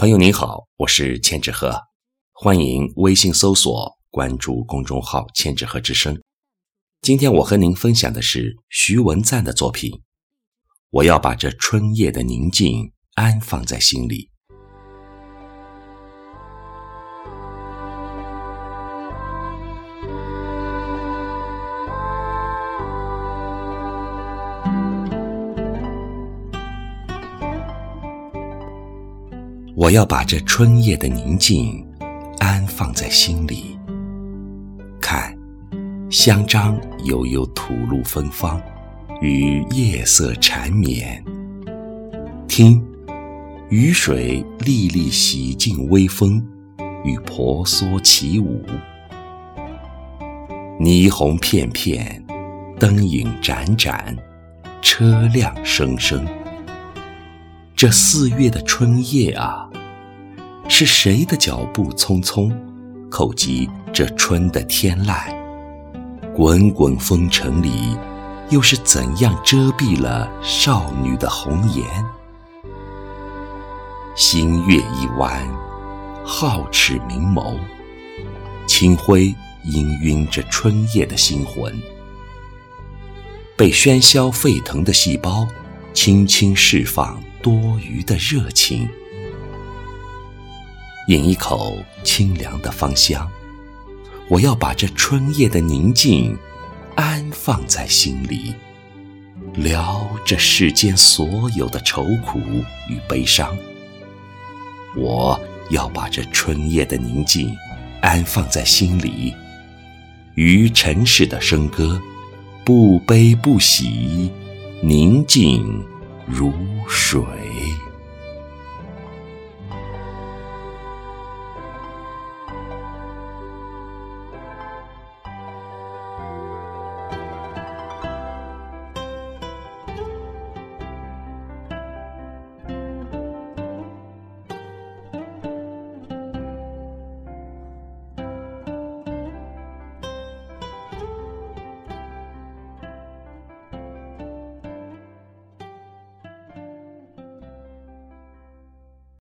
朋友您好，我是千纸鹤，欢迎微信搜索关注公众号“千纸鹤之声”。今天我和您分享的是徐文赞的作品。我要把这春夜的宁静安放在心里。我要把这春夜的宁静安放在心里。看，香樟悠悠吐露芬芳，与夜色缠绵。听，雨水沥沥洗净微风，与婆娑起舞。霓虹片片，灯影盏盏，车辆声声。这四月的春夜啊，是谁的脚步匆匆，叩击这春的天籁？滚滚风尘里，又是怎样遮蔽了少女的红颜？星月一弯，皓齿明眸，清辉氤氲着春夜的星魂。被喧嚣沸腾的细胞，轻轻释放。多余的热情，饮一口清凉的芳香。我要把这春夜的宁静安放在心里，聊这世间所有的愁苦与悲伤。我要把这春夜的宁静安放在心里，于尘世的笙歌，不悲不喜，宁静。如水。